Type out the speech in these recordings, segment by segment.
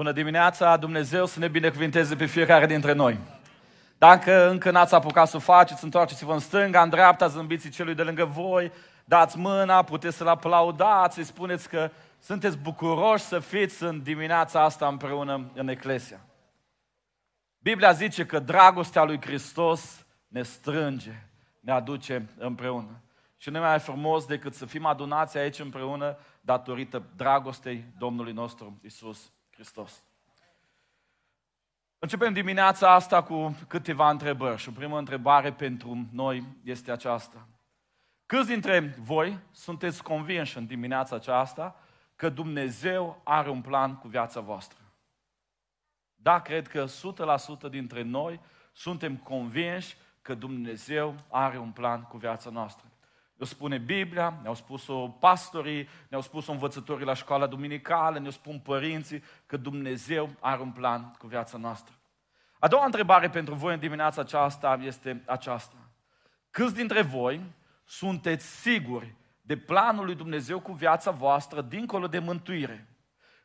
Bună dimineața, Dumnezeu să ne binecuvinteze pe fiecare dintre noi. Dacă încă n-ați apucat să o faceți, întoarceți-vă în stânga, în dreapta, zâmbiți celui de lângă voi, dați mâna, puteți să-l aplaudați, îi spuneți că sunteți bucuroși să fiți în dimineața asta împreună în Eclesia. Biblia zice că dragostea lui Hristos ne strânge, ne aduce împreună. Și nu e mai frumos decât să fim adunați aici împreună datorită dragostei Domnului nostru Isus Hristos. Începem dimineața asta cu câteva întrebări și prima întrebare pentru noi este aceasta. Câți dintre voi sunteți convinși în dimineața aceasta că Dumnezeu are un plan cu viața voastră? Da, cred că 100% dintre noi suntem convinși că Dumnezeu are un plan cu viața noastră. Ne spune Biblia, ne-au spus-o pastorii, ne-au spus-o învățătorii la școala duminicală, ne-au spun părinții că Dumnezeu are un plan cu viața noastră. A doua întrebare pentru voi în dimineața aceasta este aceasta. Câți dintre voi sunteți siguri de planul lui Dumnezeu cu viața voastră dincolo de mântuire?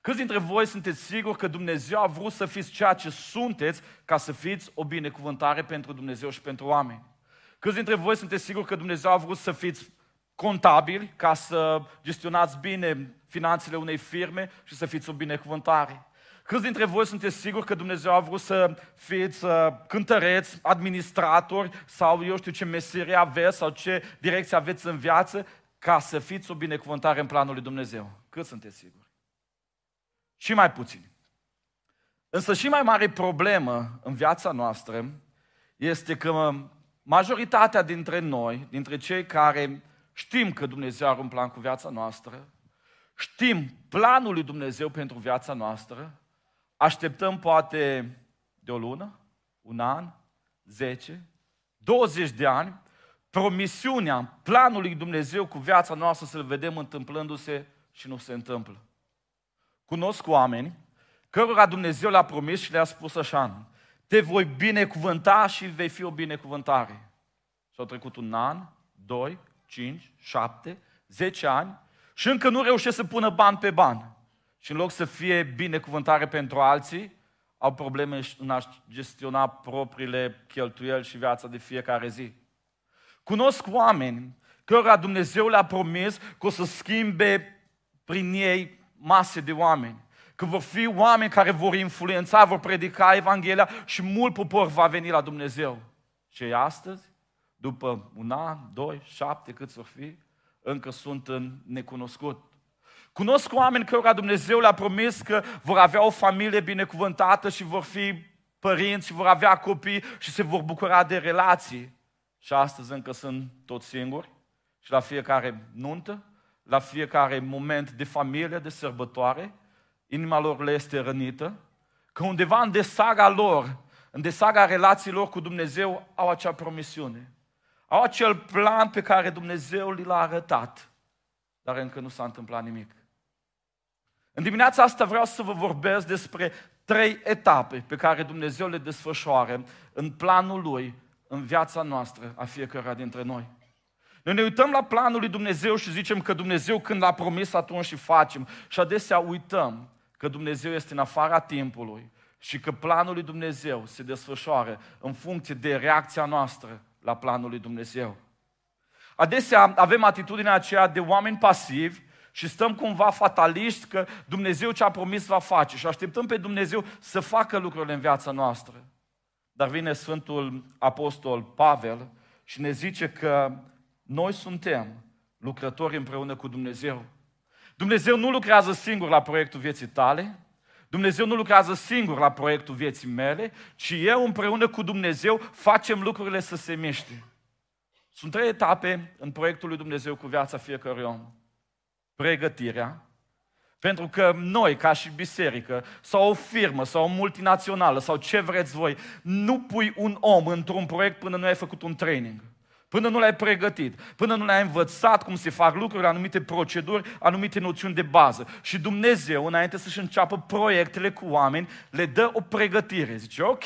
Câți dintre voi sunteți siguri că Dumnezeu a vrut să fiți ceea ce sunteți ca să fiți o binecuvântare pentru Dumnezeu și pentru oameni? Câți dintre voi sunteți siguri că Dumnezeu a vrut să fiți contabili ca să gestionați bine finanțele unei firme și să fiți o binecuvântare? Câți dintre voi sunteți siguri că Dumnezeu a vrut să fiți uh, cântăreți, administratori sau eu știu ce meserie aveți sau ce direcție aveți în viață ca să fiți o binecuvântare în planul lui Dumnezeu? Cât sunteți siguri? Și mai puțini. Însă și mai mare problemă în viața noastră este că majoritatea dintre noi, dintre cei care știm că Dumnezeu are un plan cu viața noastră, știm planul lui Dumnezeu pentru viața noastră, așteptăm poate de o lună, un an, 10, 20 de ani, promisiunea planului lui Dumnezeu cu viața noastră să-l vedem întâmplându-se și nu se întâmplă. Cunosc oameni cărora Dumnezeu le-a promis și le-a spus așa, te voi binecuvânta și vei fi o binecuvântare. Și au trecut un an, doi, cinci, șapte, zece ani și încă nu reușesc să pună bani pe bani. Și în loc să fie binecuvântare pentru alții, au probleme în a gestiona propriile cheltuieli și viața de fiecare zi. Cunosc oameni cărora Dumnezeu le-a promis că o să schimbe prin ei mase de oameni. Că vor fi oameni care vor influența, vor predica Evanghelia și mult popor va veni la Dumnezeu. Și astăzi, după un an, doi, șapte, cât să fi, încă sunt în necunoscut. Cunosc oameni cărora Dumnezeu le-a promis că vor avea o familie binecuvântată și vor fi părinți și vor avea copii și se vor bucura de relații. Și astăzi încă sunt tot singuri și la fiecare nuntă, la fiecare moment de familie, de sărbătoare, inima lor le este rănită, că undeva în desaga lor, în desaga relațiilor cu Dumnezeu, au acea promisiune. Au acel plan pe care Dumnezeu li l-a arătat, dar încă nu s-a întâmplat nimic. În dimineața asta vreau să vă vorbesc despre trei etape pe care Dumnezeu le desfășoară în planul Lui, în viața noastră, a fiecăruia dintre noi. Noi ne uităm la planul lui Dumnezeu și zicem că Dumnezeu când a promis atunci și facem. Și adesea uităm că Dumnezeu este în afara timpului și că planul lui Dumnezeu se desfășoară în funcție de reacția noastră la planul lui Dumnezeu. Adesea avem atitudinea aceea de oameni pasivi și stăm cumva fataliști că Dumnezeu ce a promis va face și așteptăm pe Dumnezeu să facă lucrurile în viața noastră. Dar vine Sfântul Apostol Pavel și ne zice că noi suntem lucrători împreună cu Dumnezeu. Dumnezeu nu lucrează singur la proiectul vieții tale, Dumnezeu nu lucrează singur la proiectul vieții mele, ci eu împreună cu Dumnezeu facem lucrurile să se miște. Sunt trei etape în proiectul lui Dumnezeu cu viața fiecărui om pregătirea, pentru că noi, ca și biserică, sau o firmă, sau o multinațională, sau ce vreți voi, nu pui un om într-un proiect până nu ai făcut un training. Până nu l-ai pregătit, până nu l-ai învățat cum se fac lucruri, anumite proceduri, anumite noțiuni de bază. Și Dumnezeu, înainte să-și înceapă proiectele cu oameni, le dă o pregătire. Zice, ok,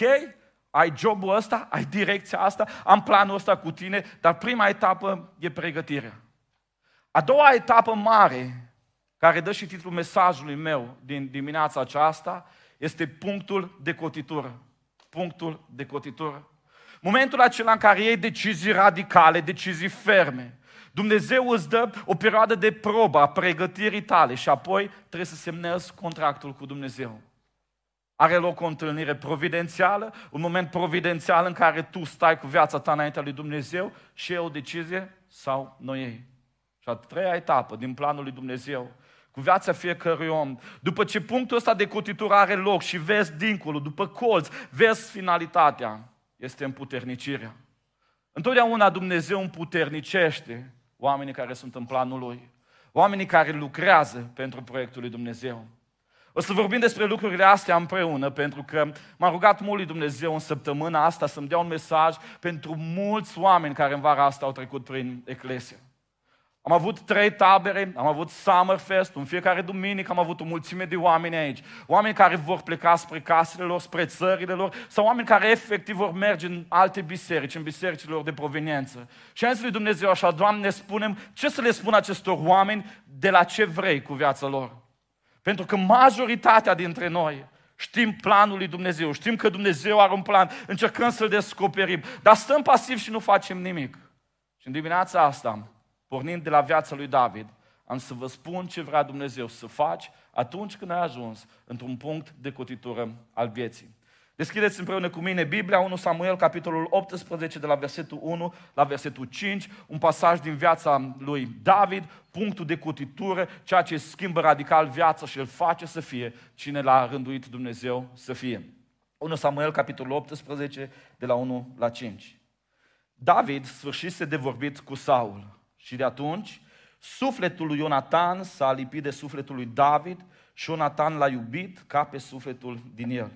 ai jobul ăsta, ai direcția asta, am planul ăsta cu tine, dar prima etapă e pregătirea. A doua etapă mare, care dă și titlul mesajului meu din dimineața aceasta, este punctul de cotitură. Punctul de cotitură. Momentul acela în care iei decizii radicale, decizii ferme. Dumnezeu îți dă o perioadă de probă a pregătirii tale și apoi trebuie să semnezi contractul cu Dumnezeu. Are loc o întâlnire providențială, un moment providențial în care tu stai cu viața ta înaintea lui Dumnezeu și iei o decizie sau nu iei. Și a treia etapă din planul lui Dumnezeu, cu viața fiecărui om. După ce punctul ăsta de cotitură are loc și vezi dincolo, după colț, vezi finalitatea, este împuternicirea. Întotdeauna Dumnezeu împuternicește oamenii care sunt în planul Lui. Oamenii care lucrează pentru proiectul lui Dumnezeu. O să vorbim despre lucrurile astea împreună, pentru că m-a rugat mult lui Dumnezeu în săptămâna asta să-mi dea un mesaj pentru mulți oameni care în vara asta au trecut prin Eclesia. Am avut trei tabere, am avut Summerfest, în fiecare duminică am avut o mulțime de oameni aici. Oameni care vor pleca spre casele lor, spre țările lor, sau oameni care efectiv vor merge în alte biserici, în bisericile lor de proveniență. Și am zis lui Dumnezeu așa, Doamne, spunem ce să le spun acestor oameni de la ce vrei cu viața lor. Pentru că majoritatea dintre noi știm planul lui Dumnezeu, știm că Dumnezeu are un plan, încercăm să-l descoperim, dar stăm pasiv și nu facem nimic. Și în dimineața asta, pornind de la viața lui David, am să vă spun ce vrea Dumnezeu să faci atunci când ai ajuns într-un punct de cotitură al vieții. Deschideți împreună cu mine Biblia, 1 Samuel, capitolul 18, de la versetul 1 la versetul 5, un pasaj din viața lui David, punctul de cotitură, ceea ce schimbă radical viața și îl face să fie cine l-a rânduit Dumnezeu să fie. 1 Samuel, capitolul 18, de la 1 la 5. David sfârșise de vorbit cu Saul și de atunci sufletul lui Ionatan s-a lipit de sufletul lui David și Ionatan l-a iubit ca pe sufletul din el.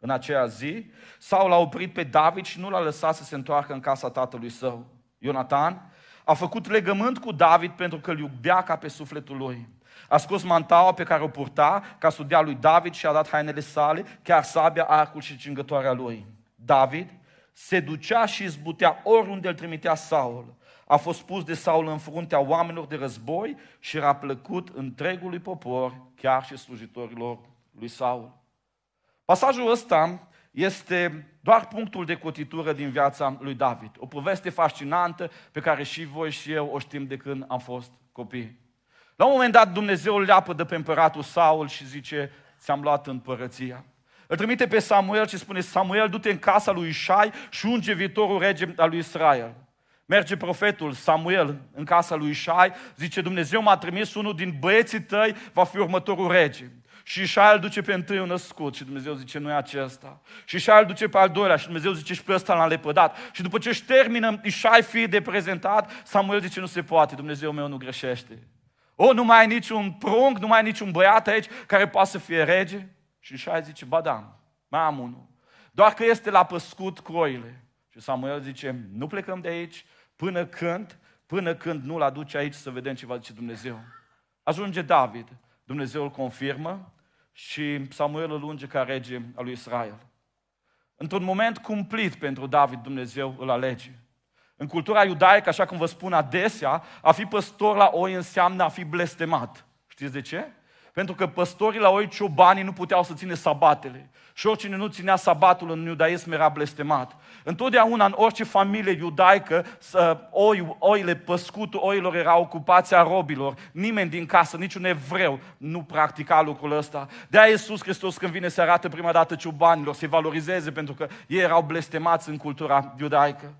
În aceea zi, Saul a oprit pe David și nu l-a lăsat să se întoarcă în casa tatălui său. Ionatan a făcut legământ cu David pentru că îl iubea ca pe sufletul lui. A scos mantaua pe care o purta ca să dea lui David și a dat hainele sale, chiar sabia, arcul și cingătoarea lui. David se ducea și izbutea oriunde îl trimitea Saul. A fost pus de Saul în fruntea oamenilor de război și era plăcut întregului popor, chiar și slujitorilor lui Saul. Pasajul ăsta este doar punctul de cotitură din viața lui David. O poveste fascinantă pe care și voi și eu o știm de când am fost copii. La un moment dat Dumnezeu îl leapă de pe împăratul Saul și zice, ți-am luat împărăția. Îl trimite pe Samuel și spune, Samuel, du-te în casa lui Ishai și unge viitorul rege al lui Israel. Merge profetul Samuel în casa lui Ishai, zice, Dumnezeu m-a trimis unul din băieții tăi, va fi următorul rege. Și Ishai îl duce pe întâi născut și Dumnezeu zice, nu e acesta. Și Ishai îl duce pe al doilea și Dumnezeu zice, și pe ăsta l-am lepădat. Și după ce își termină Ishai fie de prezentat, Samuel zice, nu se poate, Dumnezeu meu nu greșește. O, nu mai ai niciun prunc, nu mai ai niciun băiat aici care poate să fie rege? Și Ishai zice, ba da, mai am unul. Doar că este la păscut croile. Și Samuel zice, nu plecăm de aici până când, până când nu-l aduce aici să vedem ce va zice Dumnezeu. Ajunge David, Dumnezeu îl confirmă, și Samuel îl unge ca rege al lui Israel. Într-un moment cumplit pentru David, Dumnezeu îl alege. În cultura iudaică, așa cum vă spun adesea, a fi păstor la oi înseamnă a fi blestemat. Știți de ce? Pentru că păstorii la oi ciobanii nu puteau să ține sabatele. Și oricine nu ținea sabatul în iudaism era blestemat. Întotdeauna în orice familie iudaică, oi, oile, păscutul oilor era ocupația robilor. Nimeni din casă, niciun evreu nu practica lucrul ăsta. De-aia Iisus Hristos când vine să arată prima dată ciubanilor, să valorizeze pentru că ei erau blestemați în cultura iudaică.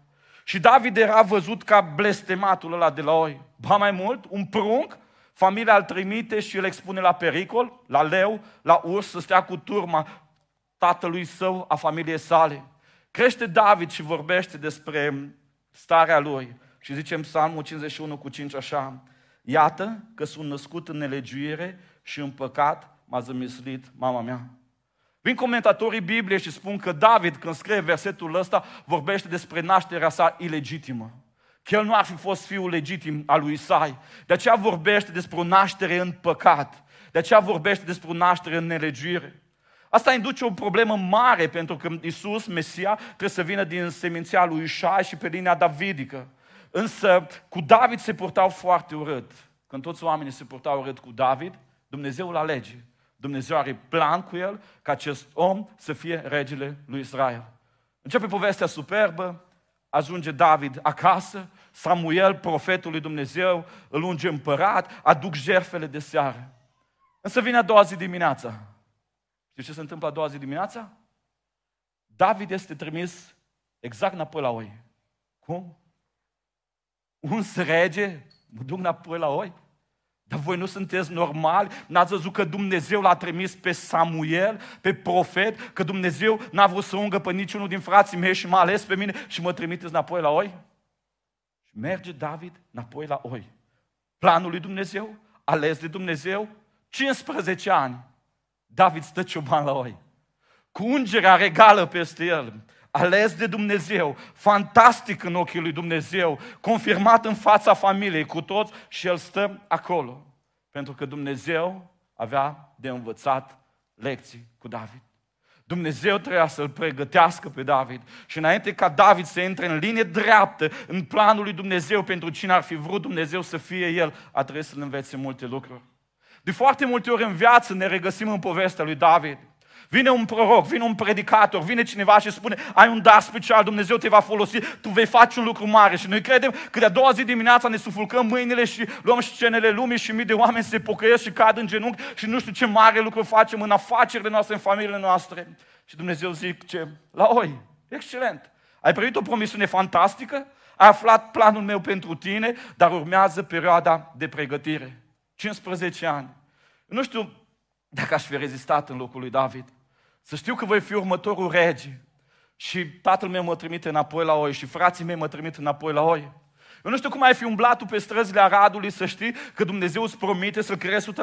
Și David era văzut ca blestematul ăla de la oi. Ba mai mult, un prunc Familia îl trimite și îl expune la pericol, la leu, la urs, să stea cu turma tatălui său, a familiei sale. Crește David și vorbește despre starea lui. Și zicem Psalmul 51 cu 5 așa, Iată că sunt născut în nelegiuire și în păcat m-a zămislit mama mea. Vin comentatorii Bibliei și spun că David, când scrie versetul ăsta, vorbește despre nașterea sa ilegitimă că el nu ar fi fost fiul legitim al lui Isai. De aceea vorbește despre o naștere în păcat. De aceea vorbește despre o naștere în nelegiuire. Asta induce o problemă mare pentru că Isus, Mesia, trebuie să vină din seminția lui Isai și pe linia davidică. Însă cu David se purtau foarte urât. Când toți oamenii se purtau urât cu David, Dumnezeu îl alege. Dumnezeu are plan cu el ca acest om să fie regele lui Israel. Începe povestea superbă, ajunge David acasă, Samuel, profetul lui Dumnezeu, îl unge împărat, aduc jerfele de seară. Însă vine a doua zi dimineața. Știți ce se întâmplă a doua zi dimineața? David este trimis exact înapoi la oi. Cum? Un rege, mă duc înapoi la oi? Dar voi nu sunteți normali? N-ați văzut că Dumnezeu l-a trimis pe Samuel, pe profet, că Dumnezeu n-a vrut să ungă pe niciunul din frații mei și m-a ales pe mine și mă trimiteți înapoi la oi? Și merge David înapoi la oi. Planul lui Dumnezeu, ales de Dumnezeu, 15 ani. David stă cioban la oi. Cu ungerea regală peste el ales de Dumnezeu, fantastic în ochii lui Dumnezeu, confirmat în fața familiei cu toți și el stă acolo. Pentru că Dumnezeu avea de învățat lecții cu David. Dumnezeu trebuia să-l pregătească pe David și înainte ca David să intre în linie dreaptă în planul lui Dumnezeu pentru cine ar fi vrut Dumnezeu să fie el, a trebuit să-l învețe multe lucruri. De foarte multe ori în viață ne regăsim în povestea lui David. Vine un proroc, vine un predicator, vine cineva și spune ai un dar special, Dumnezeu te va folosi, tu vei face un lucru mare. Și noi credem că de-a doua zi dimineața ne sufulcăm mâinile și luăm scenele lumii și mii de oameni se pocăiesc și cad în genunchi și nu știu ce mare lucru facem în afacerile noastre, în familiile noastre. Și Dumnezeu zice, la oi, excelent, ai primit o promisiune fantastică, ai aflat planul meu pentru tine, dar urmează perioada de pregătire. 15 ani. Nu știu dacă aș fi rezistat în locul lui David. Să știu că voi fi următorul rege. Și tatăl meu mă trimite înapoi la oi și frații mei mă trimit înapoi la oi. Eu nu știu cum ai fi umblat tu pe străzile Aradului să știi că Dumnezeu îți promite să creezi 100%,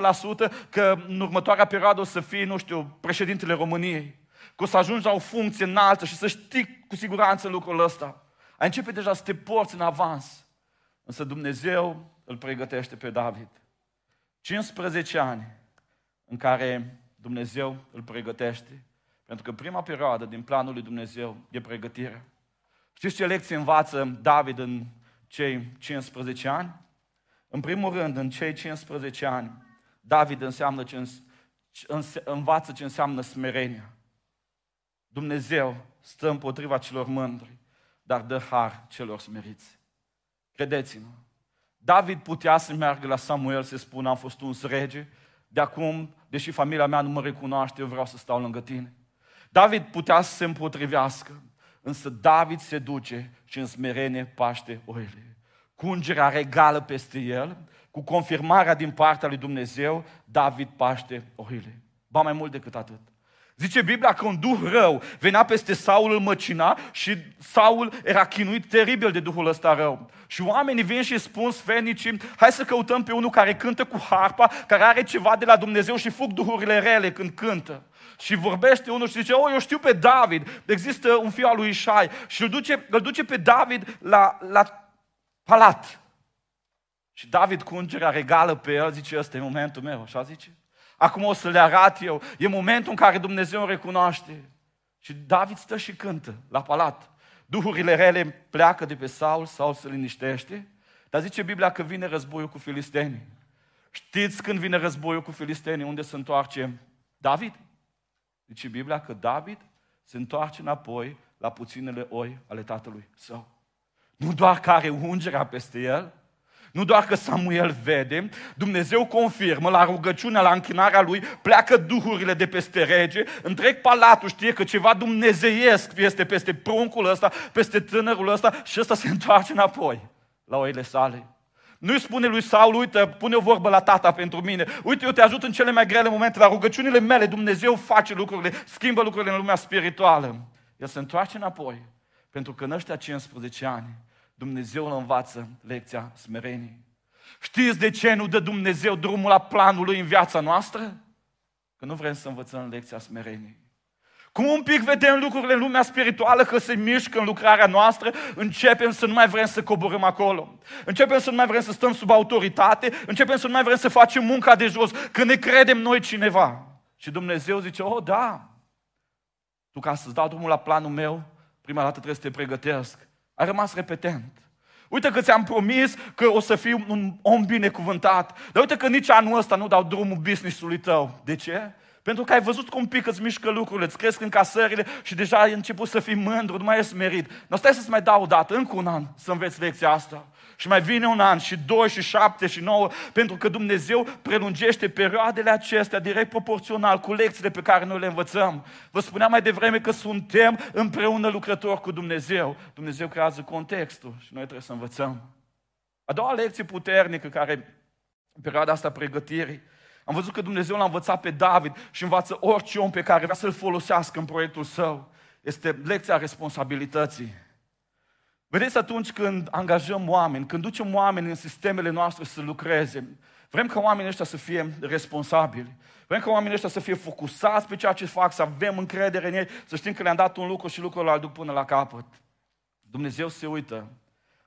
că în următoarea perioadă o să fii, nu știu, președintele României. Că o să ajungi la o funcție înaltă și să știi cu siguranță lucrul ăsta. Ai începe deja să te porți în avans. Însă Dumnezeu îl pregătește pe David. 15 ani în care Dumnezeu îl pregătește pentru că prima perioadă din planul lui Dumnezeu e pregătire. Știți ce lecție învață David în cei 15 ani? În primul rând, în cei 15 ani, David înseamnă ce, învață ce înseamnă smerenia. Dumnezeu stă împotriva celor mândri, dar dă har celor smeriți. Credeți-mă, David putea să meargă la Samuel să spună, am fost un rege, de acum, deși familia mea nu mă recunoaște, eu vreau să stau lângă tine. David putea să se împotrivească, însă David se duce și în smerenie paște oile. Cu ungerea regală peste el, cu confirmarea din partea lui Dumnezeu, David paște oile. Ba mai mult decât atât. Zice Biblia că un duh rău venea peste Saul, îl măcina și Saul era chinuit teribil de duhul ăsta rău. Și oamenii vin și spun sfenicii, hai să căutăm pe unul care cântă cu harpa, care are ceva de la Dumnezeu și fug duhurile rele când cântă și vorbește unul și zice, oh, eu știu pe David, există un fiu al lui Ișai și îl duce, îl duce pe David la, la palat. Și David cu ungerea regală pe el zice, ăsta e momentul meu, așa zice? Acum o să le arăt eu, e momentul în care Dumnezeu îl recunoaște. Și David stă și cântă la palat. Duhurile rele pleacă de pe Saul, Saul se liniștește, dar zice Biblia că vine războiul cu filistenii. Știți când vine războiul cu filistenii, unde se întoarce David? Zice Biblia că David se întoarce înapoi la puținele oi ale tatălui său. Nu doar că are ungerea peste el, nu doar că Samuel vede, Dumnezeu confirmă la rugăciunea, la închinarea lui, pleacă duhurile de peste rege, întreg palatul știe că ceva dumnezeiesc este peste pruncul ăsta, peste tânărul ăsta și ăsta se întoarce înapoi la oile sale. Nu-i spune lui Saul, uite, pune o vorbă la tata pentru mine. Uite, eu te ajut în cele mai grele momente, la rugăciunile mele Dumnezeu face lucrurile, schimbă lucrurile în lumea spirituală. El se întoarce înapoi, pentru că în ăștia 15 ani Dumnezeu îl învață lecția smereniei. Știți de ce nu dă Dumnezeu drumul la planul lui în viața noastră? Că nu vrem să învățăm lecția smereniei. Cum un pic vedem lucrurile în lumea spirituală că se mișcă în lucrarea noastră, începem să nu mai vrem să coborâm acolo. Începem să nu mai vrem să stăm sub autoritate, începem să nu mai vrem să facem munca de jos, că ne credem noi cineva. Și Dumnezeu zice, oh da, tu ca să-ți dau drumul la planul meu, prima dată trebuie să te pregătesc. Ai rămas repetent. Uite că ți-am promis că o să fii un om binecuvântat. Dar uite că nici anul ăsta nu dau drumul business-ului tău. De ce? Pentru că ai văzut cum pică, îți mișcă lucrurile, îți cresc încasările și deja ai început să fii mândru, nu mai ești merit. Nu stai să-ți mai dau o dată, încă un an, să înveți lecția asta. Și mai vine un an, și doi, și șapte, și nouă, pentru că Dumnezeu prelungește perioadele acestea direct proporțional cu lecțiile pe care noi le învățăm. Vă spuneam mai devreme că suntem împreună lucrători cu Dumnezeu. Dumnezeu creează contextul și noi trebuie să învățăm. A doua lecție puternică care, în perioada asta pregătirii, am văzut că Dumnezeu l-a învățat pe David și învață orice om pe care vrea să-l folosească în proiectul său. Este lecția responsabilității. Vedeți, atunci când angajăm oameni, când ducem oameni în sistemele noastre să lucreze, vrem ca oamenii ăștia să fie responsabili. Vrem ca oamenii ăștia să fie focusați pe ceea ce fac, să avem încredere în ei, să știm că le-am dat un lucru și lucrul ăla duc până la capăt. Dumnezeu se uită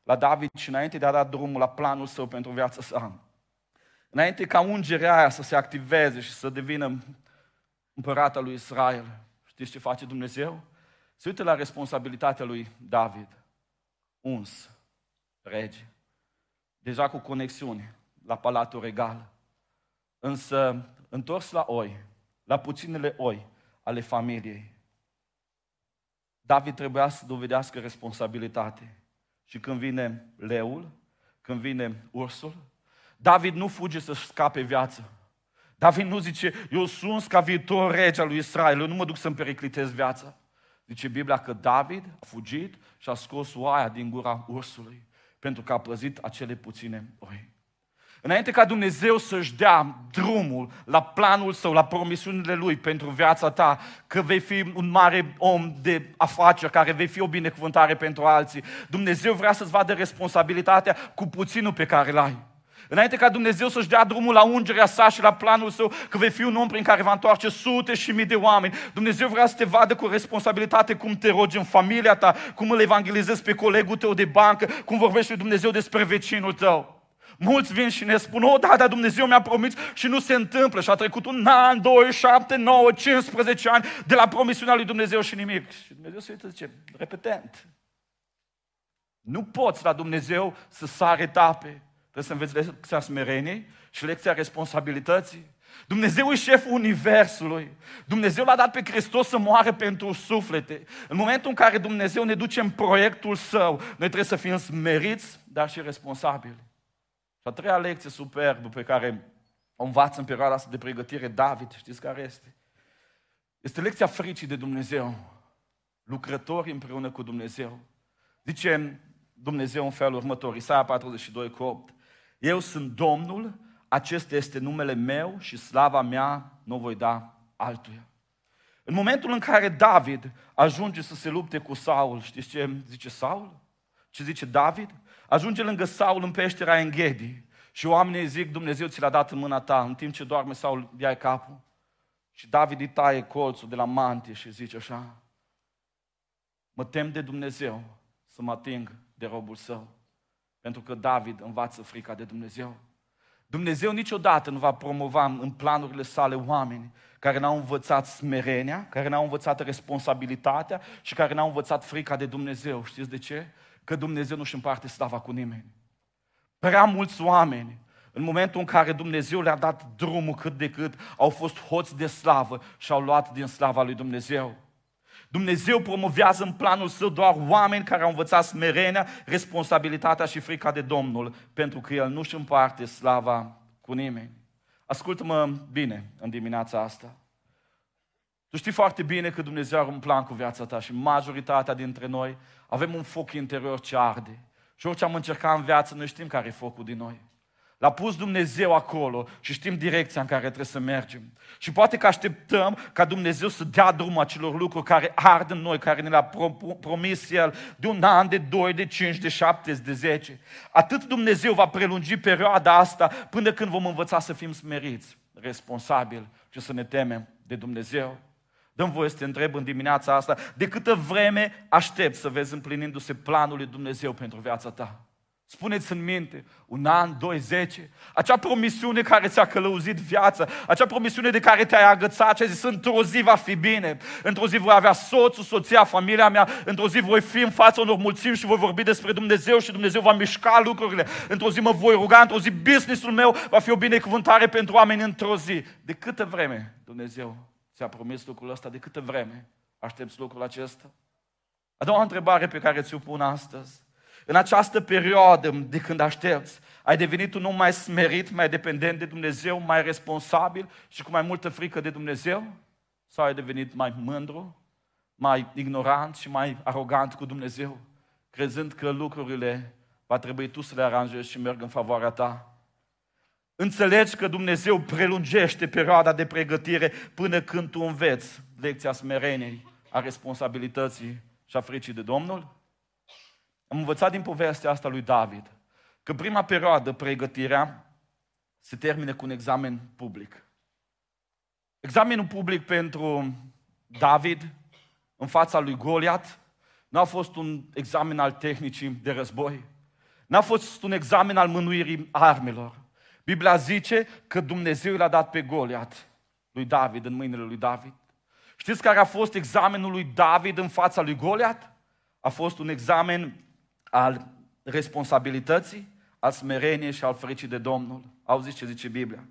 la David și înainte de a da drumul la planul său pentru viața sa. Înainte ca ungerea aia să se activeze și să devină împărata lui Israel, știți ce face Dumnezeu? Se uită la responsabilitatea lui David uns, rege, deja cu conexiuni la Palatul Regal. Însă, întors la oi, la puținele oi ale familiei, David trebuia să dovedească responsabilitate. Și când vine leul, când vine ursul, David nu fuge să scape viață. David nu zice, eu sunt ca viitor rege al lui Israel, eu nu mă duc să-mi periclitez viața. Zice Biblia că David a fugit și a scos oaia din gura ursului pentru că a păzit acele puține oi. Înainte ca Dumnezeu să-și dea drumul la planul său, la promisiunile lui pentru viața ta, că vei fi un mare om de afaceri, care vei fi o binecuvântare pentru alții, Dumnezeu vrea să-ți vadă responsabilitatea cu puținul pe care îl ai. Înainte ca Dumnezeu să-și dea drumul la ungerea sa și la planul său, că vei fi un om prin care va întoarce sute și mii de oameni, Dumnezeu vrea să te vadă cu responsabilitate cum te rogi în familia ta, cum îl evangelizezi pe colegul tău de bancă, cum vorbește Dumnezeu despre vecinul tău. Mulți vin și ne spun, oh, da, dar Dumnezeu mi-a promis și nu se întâmplă. Și a trecut un an, doi, șapte, nouă, 15 ani de la promisiunea lui Dumnezeu și nimic. Și Dumnezeu se uită zice, repetent, nu poți la Dumnezeu să sare etape. Trebuie să înveți lecția smereniei și lecția responsabilității. Dumnezeu e șeful Universului. Dumnezeu l-a dat pe Hristos să moară pentru suflete. În momentul în care Dumnezeu ne duce în proiectul Său, noi trebuie să fim smeriți, dar și responsabili. Și a treia lecție superbă pe care o învață în perioada asta de pregătire David, știți care este? Este lecția fricii de Dumnezeu. Lucrători împreună cu Dumnezeu. Zice Dumnezeu în felul următor, Isaia 42 cu 8. Eu sunt Domnul, acesta este numele meu și slava mea nu voi da altuia. În momentul în care David ajunge să se lupte cu Saul, știți ce zice Saul? Ce zice David? Ajunge lângă Saul în peștera Enghedi și oamenii zic, Dumnezeu ți l-a dat în mâna ta, în timp ce doarme Saul, ia capul. Și David îi taie colțul de la mantie și zice așa, mă tem de Dumnezeu să mă ating de robul său. Pentru că David învață frica de Dumnezeu. Dumnezeu niciodată nu va promova în planurile sale oameni care n-au învățat smerenia, care n-au învățat responsabilitatea și care n-au învățat frica de Dumnezeu. Știți de ce? Că Dumnezeu nu-și împarte slava cu nimeni. Prea mulți oameni, în momentul în care Dumnezeu le-a dat drumul cât de cât, au fost hoți de slavă și au luat din slava lui Dumnezeu. Dumnezeu promovează în planul său doar oameni care au învățat smerenia, responsabilitatea și frica de Domnul, pentru că El nu-și împarte slava cu nimeni. Ascultă-mă bine în dimineața asta. Tu știi foarte bine că Dumnezeu are un plan cu viața ta și majoritatea dintre noi avem un foc interior ce arde. Și orice am încercat în viață, noi știm care e focul din noi. L-a pus Dumnezeu acolo și știm direcția în care trebuie să mergem. Și poate că așteptăm ca Dumnezeu să dea drumul acelor lucruri care ard în noi, care ne le-a promis El de un an, de doi, de cinci, de șapte, de zece. Atât Dumnezeu va prelungi perioada asta până când vom învăța să fim smeriți, responsabili și să ne temem de Dumnezeu. Dăm voie să te întreb în dimineața asta, de câtă vreme aștept să vezi împlinindu-se planul lui Dumnezeu pentru viața ta? Spuneți în minte, un an, doi, zece, acea promisiune care ți-a călăuzit viața, acea promisiune de care te-ai agățat și ai zis, într-o zi va fi bine, într-o zi voi avea soțul, soția, familia mea, într-o zi voi fi în fața unor mulțimi și voi vorbi despre Dumnezeu și Dumnezeu va mișca lucrurile, într-o zi mă voi ruga, într-o zi businessul meu va fi o binecuvântare pentru oameni într-o zi. De câtă vreme Dumnezeu ți-a promis lucrul ăsta, de câtă vreme aștepți lucrul acesta? A doua întrebare pe care ți-o pun astăzi. În această perioadă de când aștepți, ai devenit un om mai smerit, mai dependent de Dumnezeu, mai responsabil și cu mai multă frică de Dumnezeu? Sau ai devenit mai mândru, mai ignorant și mai arogant cu Dumnezeu, crezând că lucrurile va trebui tu să le aranjezi și merg în favoarea ta? Înțelegi că Dumnezeu prelungește perioada de pregătire până când tu înveți lecția smereniei, a responsabilității și a fricii de Domnul? Am învățat din povestea asta lui David că prima perioadă, pregătirea, se termine cu un examen public. Examenul public pentru David în fața lui Goliat nu a fost un examen al tehnicii de război. N-a fost un examen al mânuirii armelor. Biblia zice că Dumnezeu l-a dat pe Goliat, lui David, în mâinile lui David. Știți care a fost examenul lui David în fața lui Goliat? A fost un examen al responsabilității, al smereniei și al fricii de Domnul. Auziți ce zice Biblia?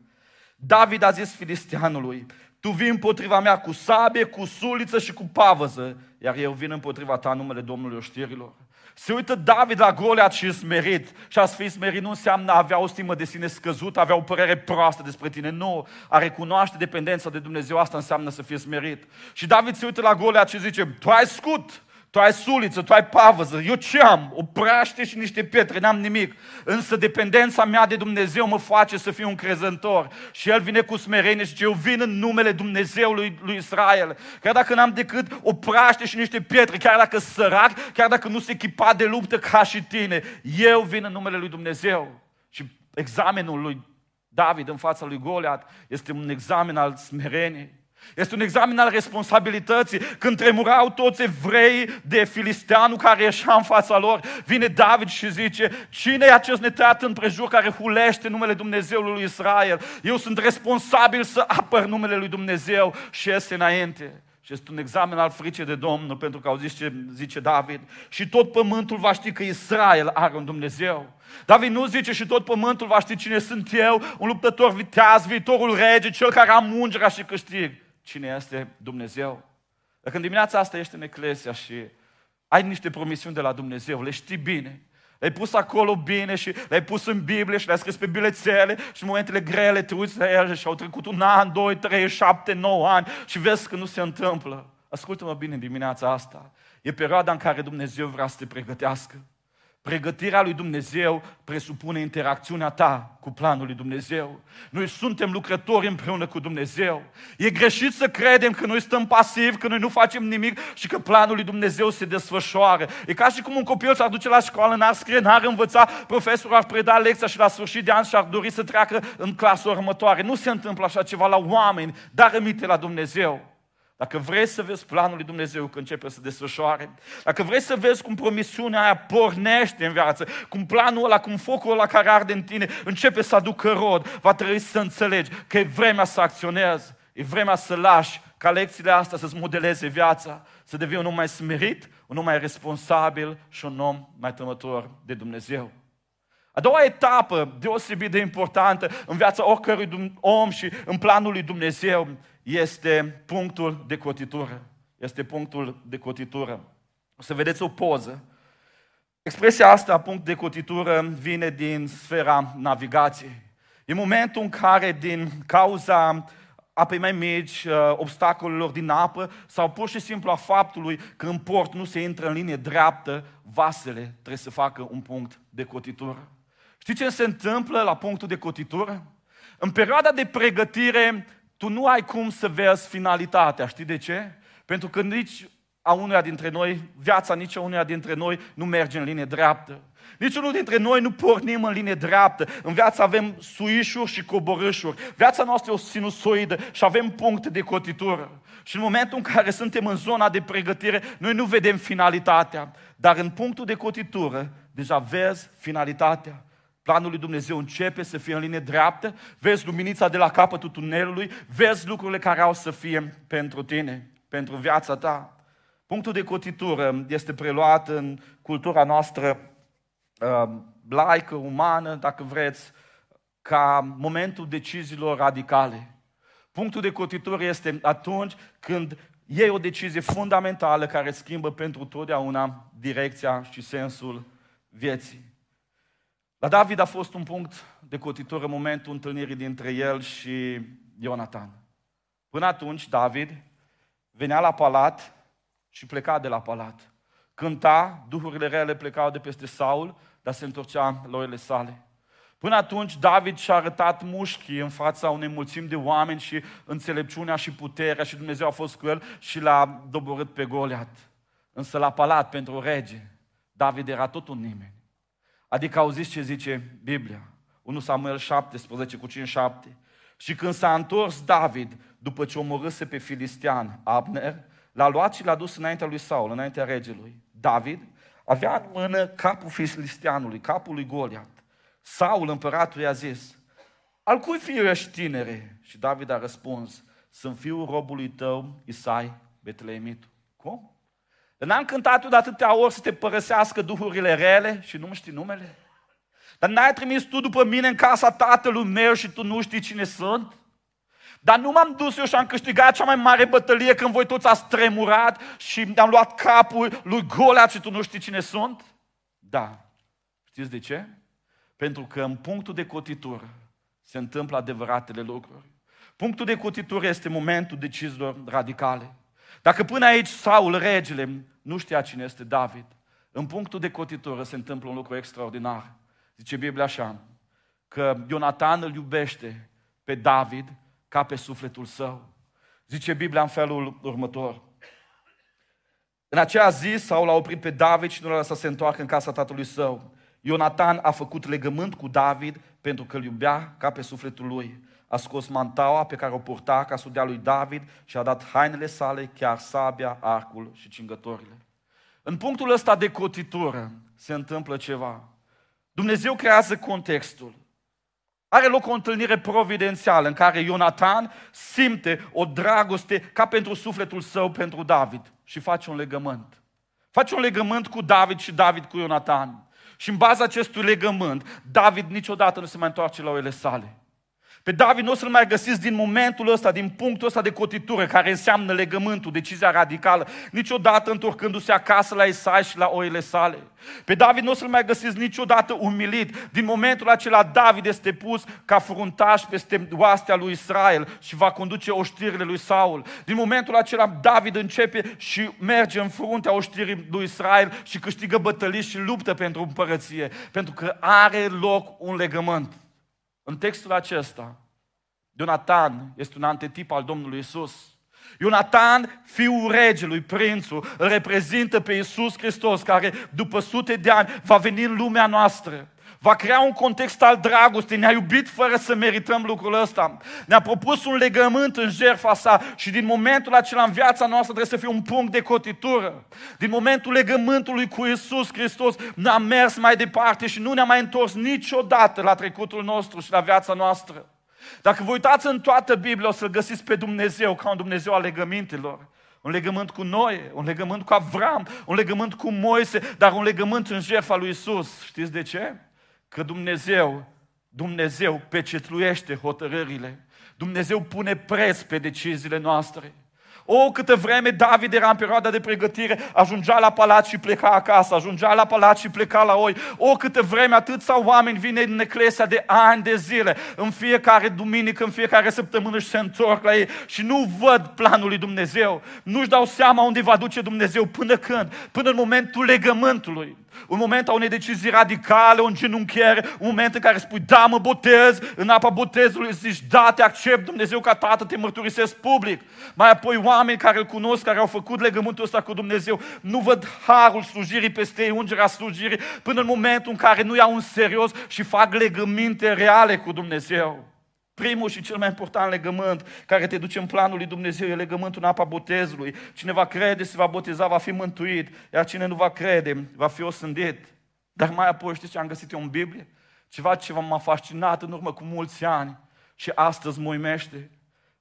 David a zis filisteanului, tu vii împotriva mea cu sabie, cu suliță și cu pavăză, iar eu vin împotriva ta numele Domnului oștirilor. Se uită David la Goliat și e smerit. Și a fi smerit nu înseamnă a avea o stimă de sine scăzută, avea o părere proastă despre tine. Nu, a recunoaște dependența de Dumnezeu, asta înseamnă să fie smerit. Și David se uită la Goliat și zice, tu ai scut, tu ai suliță, tu ai pavăză, eu ce am? O praște și niște pietre, n-am nimic. Însă dependența mea de Dumnezeu mă face să fiu un crezător. Și El vine cu smerenie și zice, eu vin în numele Dumnezeului lui Israel. Chiar dacă n-am decât o praște și niște pietre, chiar dacă sărac, chiar dacă nu se echipa de luptă ca și tine, eu vin în numele lui Dumnezeu. Și examenul lui David în fața lui Goliat este un examen al smereniei. Este un examen al responsabilității. Când tremurau toți evrei de filisteanul care ieșea în fața lor, vine David și zice, cine e acest netat împrejur care hulește numele Dumnezeului lui Israel? Eu sunt responsabil să apăr numele lui Dumnezeu și este înainte. Și este un examen al fricii de Domnul, pentru că auziți ce zice David. Și tot pământul va ști că Israel are un Dumnezeu. David nu zice și tot pământul va ști cine sunt eu, un luptător viteaz, viitorul rege, cel care am ungerea și câștig cine este Dumnezeu. Dacă în dimineața asta ești în Eclesia și ai niște promisiuni de la Dumnezeu, le știi bine, le-ai pus acolo bine și le-ai pus în Biblie și le-ai scris pe bilețele și în momentele grele te uiți la ele și au trecut un an, doi, trei, șapte, nouă ani și vezi că nu se întâmplă. Ascultă-mă bine în dimineața asta. E perioada în care Dumnezeu vrea să te pregătească. Pregătirea lui Dumnezeu presupune interacțiunea ta cu planul lui Dumnezeu. Noi suntem lucrători împreună cu Dumnezeu. E greșit să credem că noi stăm pasivi, că noi nu facem nimic și că planul lui Dumnezeu se desfășoară. E ca și cum un copil s-ar duce la școală, n-ar scrie, n-ar învăța, profesorul ar preda lecția și la sfârșit de an și-ar dori să treacă în clasa următoare. Nu se întâmplă așa ceva la oameni, dar rămite la Dumnezeu. Dacă vrei să vezi planul lui Dumnezeu când începe să desfășoare, dacă vrei să vezi cum promisiunea aia pornește în viață, cum planul ăla, cum focul ăla care arde în tine începe să aducă rod, va trebui să înțelegi că e vremea să acționezi, e vremea să lași ca lecțiile astea să-ți modeleze viața, să devii un om mai smerit, un om mai responsabil și un om mai temător de Dumnezeu. A doua etapă deosebit de importantă în viața oricărui om și în planul lui Dumnezeu este punctul de cotitură. Este punctul de cotitură. O să vedeți o poză. Expresia asta, punct de cotitură, vine din sfera navigației. E momentul în care, din cauza apei mai mici, uh, obstacolelor din apă sau pur și simplu a faptului că în port nu se intră în linie dreaptă, vasele trebuie să facă un punct de cotitură. Știi ce se întâmplă la punctul de cotitură? În perioada de pregătire, tu nu ai cum să vezi finalitatea. Știi de ce? Pentru că nici a unuia dintre noi, viața nici a unuia dintre noi nu merge în linie dreaptă. Niciunul dintre noi nu pornim în linie dreaptă. În viață avem suișuri și coborâșuri. Viața noastră e o sinusoidă și avem puncte de cotitură. Și în momentul în care suntem în zona de pregătire, noi nu vedem finalitatea. Dar în punctul de cotitură, deja vezi finalitatea. Planul lui Dumnezeu începe să fie în linie dreaptă, vezi luminița de la capătul tunelului, vezi lucrurile care au să fie pentru tine, pentru viața ta. Punctul de cotitură este preluat în cultura noastră uh, laică, umană, dacă vreți, ca momentul deciziilor radicale. Punctul de cotitură este atunci când iei o decizie fundamentală care schimbă pentru totdeauna direcția și sensul vieții. La David a fost un punct de cotitură momentul întâlnirii dintre el și Ionatan. Până atunci, David venea la palat și pleca de la palat. Cânta, duhurile rele plecau de peste Saul, dar se întorcea la oile sale. Până atunci, David și-a arătat mușchii în fața unei mulțimi de oameni și înțelepciunea și puterea și Dumnezeu a fost cu el și l-a doborât pe Goliat. Însă la palat pentru rege, David era tot un nimeni. Adică auziți ce zice Biblia. 1 Samuel 17 cu 5-7. Și când s-a întors David, după ce omorâse pe filistean Abner, l-a luat și l-a dus înaintea lui Saul, înaintea regelui. David avea în mână capul filisteanului, capul lui Goliat. Saul, împăratul, i-a zis, al cui fiu ești tinere? Și David a răspuns, sunt fiul robului tău, Isai, Betleemitul. Cum? N-am cântat eu de atâtea ori să te părăsească duhurile rele și nu știi numele? Dar n-ai trimis tu după mine în casa tatălui meu și tu nu știi cine sunt? Dar nu m-am dus eu și am câștigat cea mai mare bătălie când voi toți ați tremurat și am luat capul lui Goliat și tu nu știi cine sunt? Da. Știți de ce? Pentru că în punctul de cotitură se întâmplă adevăratele lucruri. Punctul de cotitură este momentul deciziilor radicale. Dacă până aici Saul, regele, nu știa cine este David, în punctul de cotitură se întâmplă un lucru extraordinar. Zice Biblia așa, că Ionatan îl iubește pe David ca pe sufletul său. Zice Biblia în felul următor. În acea zi Saul a oprit pe David și nu l-a lăsat să se întoarcă în casa tatălui său. Ionatan a făcut legământ cu David pentru că îl iubea ca pe sufletul lui a scos mantaua pe care o purta ca să dea lui David și a dat hainele sale, chiar sabia, arcul și cingătorile. În punctul ăsta de cotitură se întâmplă ceva. Dumnezeu creează contextul. Are loc o întâlnire providențială în care Ionatan simte o dragoste ca pentru sufletul său pentru David și face un legământ. Face un legământ cu David și David cu Ionatan. Și în baza acestui legământ, David niciodată nu se mai întoarce la oile sale. Pe David nu o să-l mai găsiți din momentul ăsta, din punctul ăsta de cotitură, care înseamnă legământul, decizia radicală, niciodată întorcându-se acasă la Isai și la oile sale. Pe David nu o să-l mai găsiți niciodată umilit. Din momentul acela, David este pus ca fruntaș peste oastea lui Israel și va conduce oștirile lui Saul. Din momentul acela, David începe și merge în fruntea oștirii lui Israel și câștigă bătălii și luptă pentru împărăție, pentru că are loc un legământ. În textul acesta, Ionatan este un antetip al Domnului Isus. Ionatan, fiul regelui, prințul, îl reprezintă pe Isus Hristos, care după sute de ani va veni în lumea noastră va crea un context al dragostei, ne-a iubit fără să merităm lucrul ăsta. Ne-a propus un legământ în jertfa sa și din momentul acela în viața noastră trebuie să fie un punct de cotitură. Din momentul legământului cu Isus Hristos ne-am mers mai departe și nu ne-am mai întors niciodată la trecutul nostru și la viața noastră. Dacă vă uitați în toată Biblia, o să-L găsiți pe Dumnezeu ca un Dumnezeu al legămintelor. Un legământ cu noi, un legământ cu Avram, un legământ cu Moise, dar un legământ în jertfa lui Isus. Știți de ce? Că Dumnezeu, Dumnezeu pecetluiește hotărârile. Dumnezeu pune preț pe deciziile noastre. O, câtă vreme David era în perioada de pregătire, ajungea la palat și pleca acasă, ajungea la palat și pleca la oi. O, câtă vreme atâția oameni vine în eclesia de ani de zile, în fiecare duminică, în fiecare săptămână și se întorc la ei și nu văd planul lui Dumnezeu. Nu-și dau seama unde va duce Dumnezeu până când, până în momentul legământului. Un moment a unei decizii radicale, o îngenunchiere, un moment în care spui, da, mă botez, în apa botezului zici, da, te accept, Dumnezeu ca Tată, te mărturisesc public. Mai apoi oameni care îl cunosc, care au făcut legământul ăsta cu Dumnezeu, nu văd harul slujirii peste ei, ungerea slujirii, până în momentul în care nu iau în serios și fac legăminte reale cu Dumnezeu. Primul și cel mai important legământ care te duce în planul lui Dumnezeu e legământul în apa botezului. Cine va crede, se va boteza, va fi mântuit, iar cine nu va crede, va fi osândit. Dar mai apoi știți ce am găsit eu în Biblie? Ceva ce m-a fascinat în urmă cu mulți ani și astăzi mă uimește.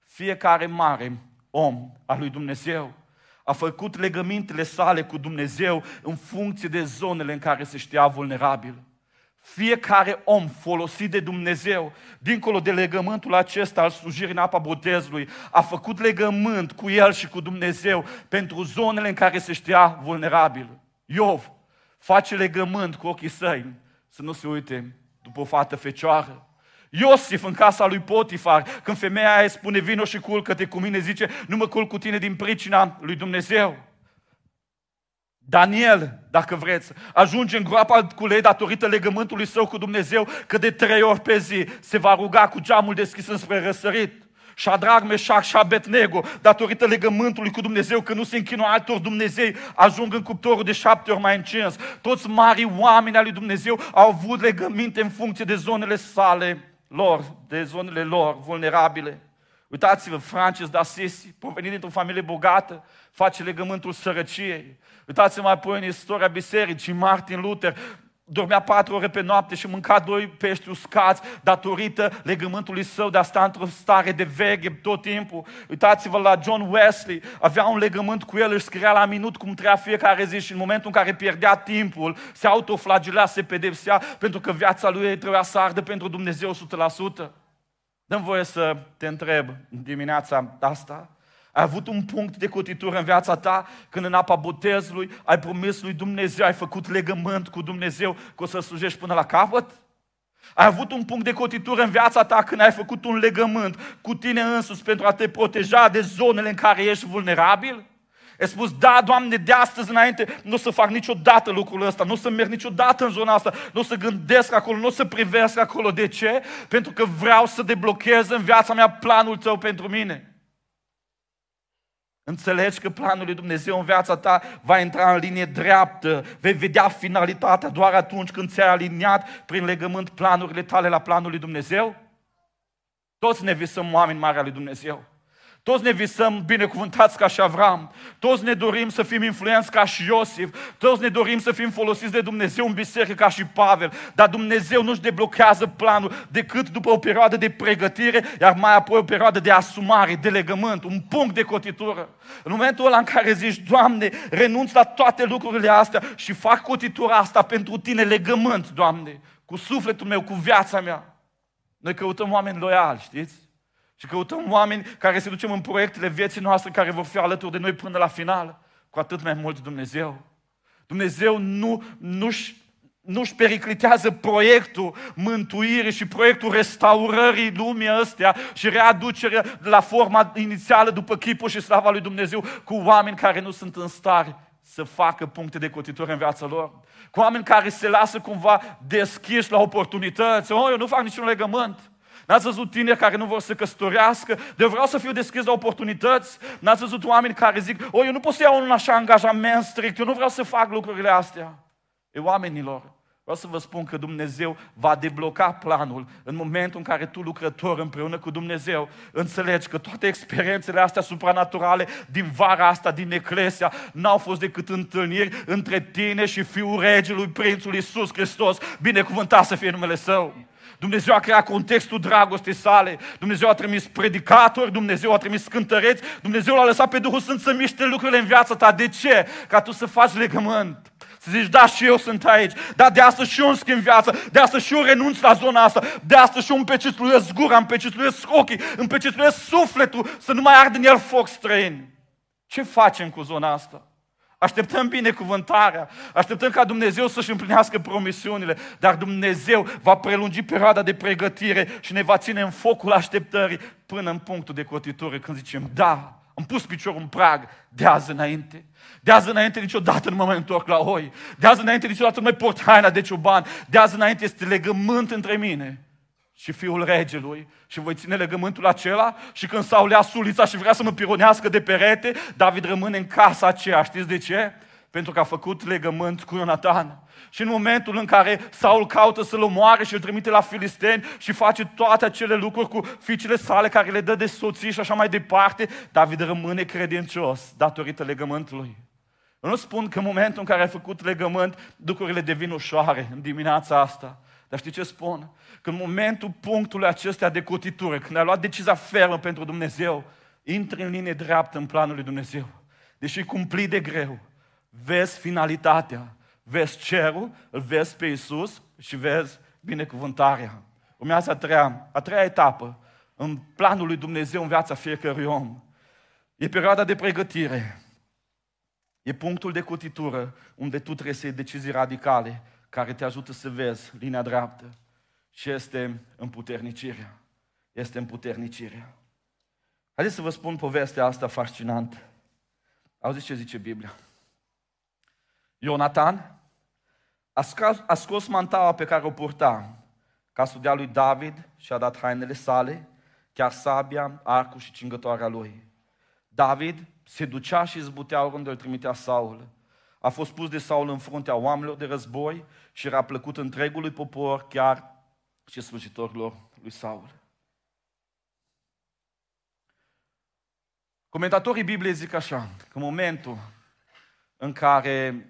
Fiecare mare om al lui Dumnezeu a făcut legămintele sale cu Dumnezeu în funcție de zonele în care se știa vulnerabil. Fiecare om folosit de Dumnezeu, dincolo de legământul acesta al slujirii în apa botezului, a făcut legământ cu el și cu Dumnezeu pentru zonele în care se știa vulnerabil. Iov face legământ cu ochii săi să nu se uite după o fată fecioară. Iosif în casa lui Potifar, când femeia aia spune vino și culcă-te cu mine, zice nu mă culc cu tine din pricina lui Dumnezeu. Daniel, dacă vreți, ajunge în groapa cu lei datorită legământului său cu Dumnezeu, că de trei ori pe zi se va ruga cu geamul deschis înspre răsărit. Shadrach, Meșac și Abednego, datorită legământului cu Dumnezeu, că nu se închină altor Dumnezei, ajung în cuptorul de șapte ori mai încins. Toți marii oameni al lui Dumnezeu au avut legăminte în funcție de zonele sale lor, de zonele lor vulnerabile. Uitați-vă, Francis d'Assisi, provenit dintr-o familie bogată, face legământul sărăciei. Uitați-vă apoi în istoria bisericii, Martin Luther dormea patru ore pe noapte și mânca doi pești uscați datorită legământului său de a sta într-o stare de veche tot timpul. Uitați-vă la John Wesley, avea un legământ cu el, își scria la minut cum treia fiecare zi și în momentul în care pierdea timpul, se autoflagela, se pedepsea pentru că viața lui trebuia să ardă pentru Dumnezeu 100%. Dăm voie să te întreb dimineața asta, ai avut un punct de cotitură în viața ta când în apa botezului ai promis lui Dumnezeu, ai făcut legământ cu Dumnezeu că o să slujești până la capăt? Ai avut un punct de cotitură în viața ta când ai făcut un legământ cu tine însuți pentru a te proteja de zonele în care ești vulnerabil? Ai spus, da, Doamne, de astăzi înainte nu o să fac niciodată lucrul ăsta, nu o să merg niciodată în zona asta, nu o să gândesc acolo, nu o să privesc acolo. De ce? Pentru că vreau să deblochez în viața mea planul Tău pentru mine. Înțelegi că planul lui Dumnezeu în viața ta va intra în linie dreaptă, vei vedea finalitatea doar atunci când ți-ai aliniat prin legământ planurile tale la planul lui Dumnezeu? Toți ne visăm oameni mari al lui Dumnezeu. Toți ne visăm binecuvântați ca și Avram. Toți ne dorim să fim influenți ca și Iosif. Toți ne dorim să fim folosiți de Dumnezeu în biserică ca și Pavel. Dar Dumnezeu nu-și deblochează planul decât după o perioadă de pregătire, iar mai apoi o perioadă de asumare, de legământ, un punct de cotitură. În momentul ăla în care zici, Doamne, renunț la toate lucrurile astea și fac cotitura asta pentru Tine, legământ, Doamne, cu sufletul meu, cu viața mea. Noi căutăm oameni loiali, știți? Și căutăm oameni care se ducem în proiectele vieții noastre care vor fi alături de noi până la final. Cu atât mai mult Dumnezeu. Dumnezeu nu, nu-și, nu-și periclitează proiectul mântuirii și proiectul restaurării lumii astea și readucerea la forma inițială după chipul și slava lui Dumnezeu cu oameni care nu sunt în stare să facă puncte de cotitură în viața lor. Cu oameni care se lasă cumva deschiși la oportunități. Oh, eu nu fac niciun legământ. N-ați văzut tineri care nu vor să căsătorească? De vreau să fiu deschis la oportunități? N-ați văzut oameni care zic, o, eu nu pot să iau un așa angajament strict, eu nu vreau să fac lucrurile astea. E oamenilor, vreau să vă spun că Dumnezeu va debloca planul în momentul în care tu, lucrător împreună cu Dumnezeu, înțelegi că toate experiențele astea supranaturale din vara asta, din Eclesia, n-au fost decât întâlniri între tine și Fiul Regelui, Prințul Iisus Hristos, binecuvântat să fie numele Său. Dumnezeu a creat contextul dragostei sale, Dumnezeu a trimis predicatori, Dumnezeu a trimis cântăreți, Dumnezeu l-a lăsat pe Duhul Sfânt să miște lucrurile în viața ta. De ce? Ca tu să faci legământ. Să zici, da, și eu sunt aici, da, de asta și eu îmi schimb viața, de asta și eu renunț la zona asta, de asta și eu îmi pecetluiesc gura, îmi pecetluiesc ochii, îmi pecetluiesc sufletul, să nu mai ard în el foc străin. Ce facem cu zona asta? Așteptăm binecuvântarea, așteptăm ca Dumnezeu să-și împlinească promisiunile, dar Dumnezeu va prelungi perioada de pregătire și ne va ține în focul așteptării până în punctul de cotitură când zicem, da, Am pus piciorul în prag de azi înainte. De azi înainte niciodată nu mă mai întorc la oi. De azi înainte niciodată nu mai port haina de cioban. De azi înainte este legământ între mine și fiul regelui și voi ține legământul acela și când Saul ia sulița și vrea să mă pironească de perete, David rămâne în casa aceea. Știți de ce? Pentru că a făcut legământ cu Ionatan. Și în momentul în care Saul caută să-l omoare și îl trimite la filisteni și face toate acele lucruri cu fiicele sale care le dă de soții și așa mai departe, David rămâne credincios datorită legământului. Eu nu spun că în momentul în care ai făcut legământ, lucrurile devin ușoare în dimineața asta. Dar știi ce spun? Că în momentul punctului acestea de cotitură, când ai luat decizia fermă pentru Dumnezeu, intri în linie dreaptă în planul lui Dumnezeu. Deși cumplit de greu, vezi finalitatea, vezi cerul, îl vezi pe Iisus și vezi binecuvântarea. Urmează a treia, a treia etapă în planul lui Dumnezeu în viața fiecărui om. E perioada de pregătire. E punctul de cotitură unde tu trebuie să iei decizii radicale care te ajută să vezi linia dreaptă. Și este împuternicirea. Este împuternicirea. Haideți să vă spun povestea asta fascinantă. Auziți ce zice Biblia? Ionatan a scos, a scos mantaua pe care o purta ca să dea lui David și a dat hainele sale, chiar sabia, arcul și cingătoarea lui. David se ducea și zbutea unde îl trimitea Saul. A fost pus de Saul în fruntea oamenilor de război și era plăcut întregului popor, chiar și slujitorilor lui Saul. Comentatorii Bibliei zic așa, că în momentul în care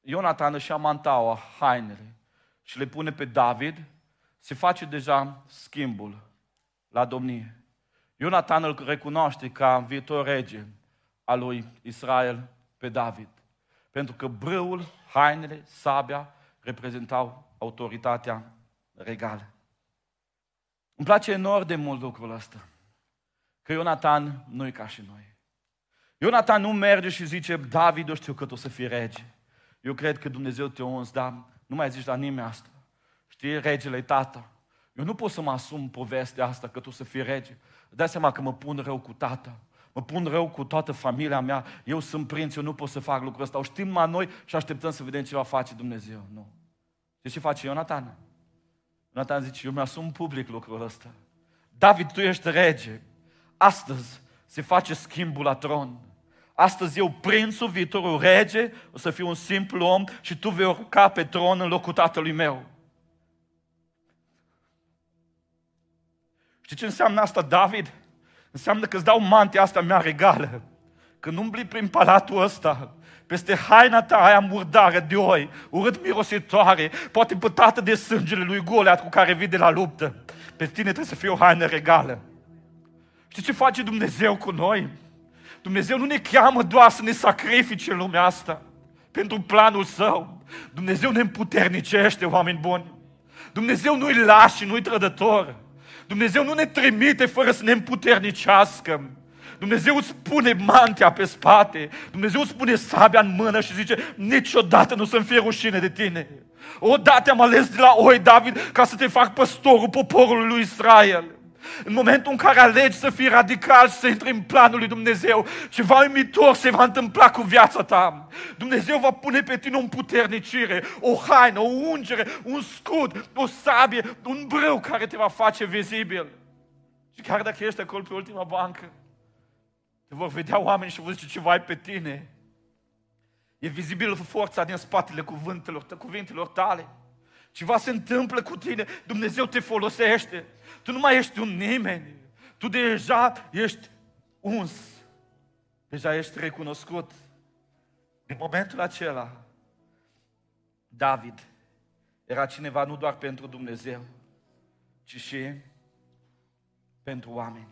Ionatan își ia mantaua, hainele și le pune pe David, se face deja schimbul la domnie. Ionatan îl recunoaște ca viitor rege al lui Israel pe David. Pentru că brâul, hainele, sabia reprezentau autoritatea regală. Îmi place enorm de mult lucrul ăsta. Că Ionatan nu e ca și noi. Ionatan nu merge și zice, David, eu știu că tu o să fii rege. Eu cred că Dumnezeu te-a uns, dar nu mai zici la nimeni asta. Știi, regele tata. Eu nu pot să mă asum povestea asta că tu să fii rege. Dai seama că mă pun rău cu tata. Mă pun rău cu toată familia mea. Eu sunt prinț, eu nu pot să fac lucrul ăsta. O știm mai noi și așteptăm să vedem ce va face Dumnezeu. Nu. De ce face Ionatan? Ionatan zice, eu mi-asum public lucrul ăsta. David, tu ești rege. Astăzi se face schimbul la tron. Astăzi eu, prințul, viitorul rege, o să fiu un simplu om și tu vei urca pe tron în locul tatălui meu. Știi ce înseamnă asta, David? Înseamnă că îți dau mantia asta mea regală. Când umbli prin palatul ăsta, peste haina ta aia murdară de oi, urât mirositoare, poate pătată de sângele lui Goliat cu care vii de la luptă, pe tine trebuie să fie o haină regală. Știi ce face Dumnezeu cu noi? Dumnezeu nu ne cheamă doar să ne sacrifice lumea asta pentru planul Său. Dumnezeu ne împuternicește, oameni buni. Dumnezeu nu-i lași și nu-i trădător. Dumnezeu nu ne trimite fără să ne împuternicească. Dumnezeu îți pune mantea pe spate, Dumnezeu îți pune sabia în mână și zice, niciodată nu să-mi fie rușine de tine. Odată am ales de la oi, David, ca să te fac păstorul poporului lui Israel. În momentul în care alegi să fii radical, să intri în planul lui Dumnezeu, ceva uimitor se va întâmpla cu viața ta. Dumnezeu va pune pe tine o puternicire, o haină, o ungere, un scut, o sabie, un brâu care te va face vizibil. Și chiar dacă ești acolo pe ultima bancă, te vor vedea oameni și vor zice ceva ai pe tine. E vizibil forța din spatele cuvintelor, cuvintelor tale. Ceva se întâmplă cu tine, Dumnezeu te folosește. Tu nu mai ești un nimeni. Tu deja ești uns. Deja ești recunoscut. Din momentul acela, David era cineva nu doar pentru Dumnezeu, ci și pentru oameni.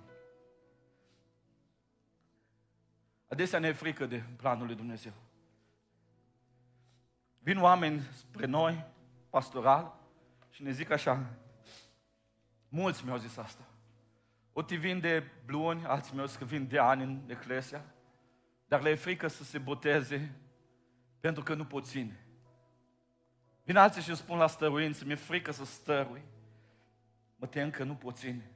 Adesea ne e frică de planul lui Dumnezeu. Vin oameni spre noi, pastoral, și ne zic așa, mulți mi-au zis asta. O te vin de luni, alții mi-au zis că vin de ani în Eclesia, dar le e frică să se boteze pentru că nu pot ține. Vin alții și spun la stăruință, mi-e frică să stărui, mă tem că nu pot ține.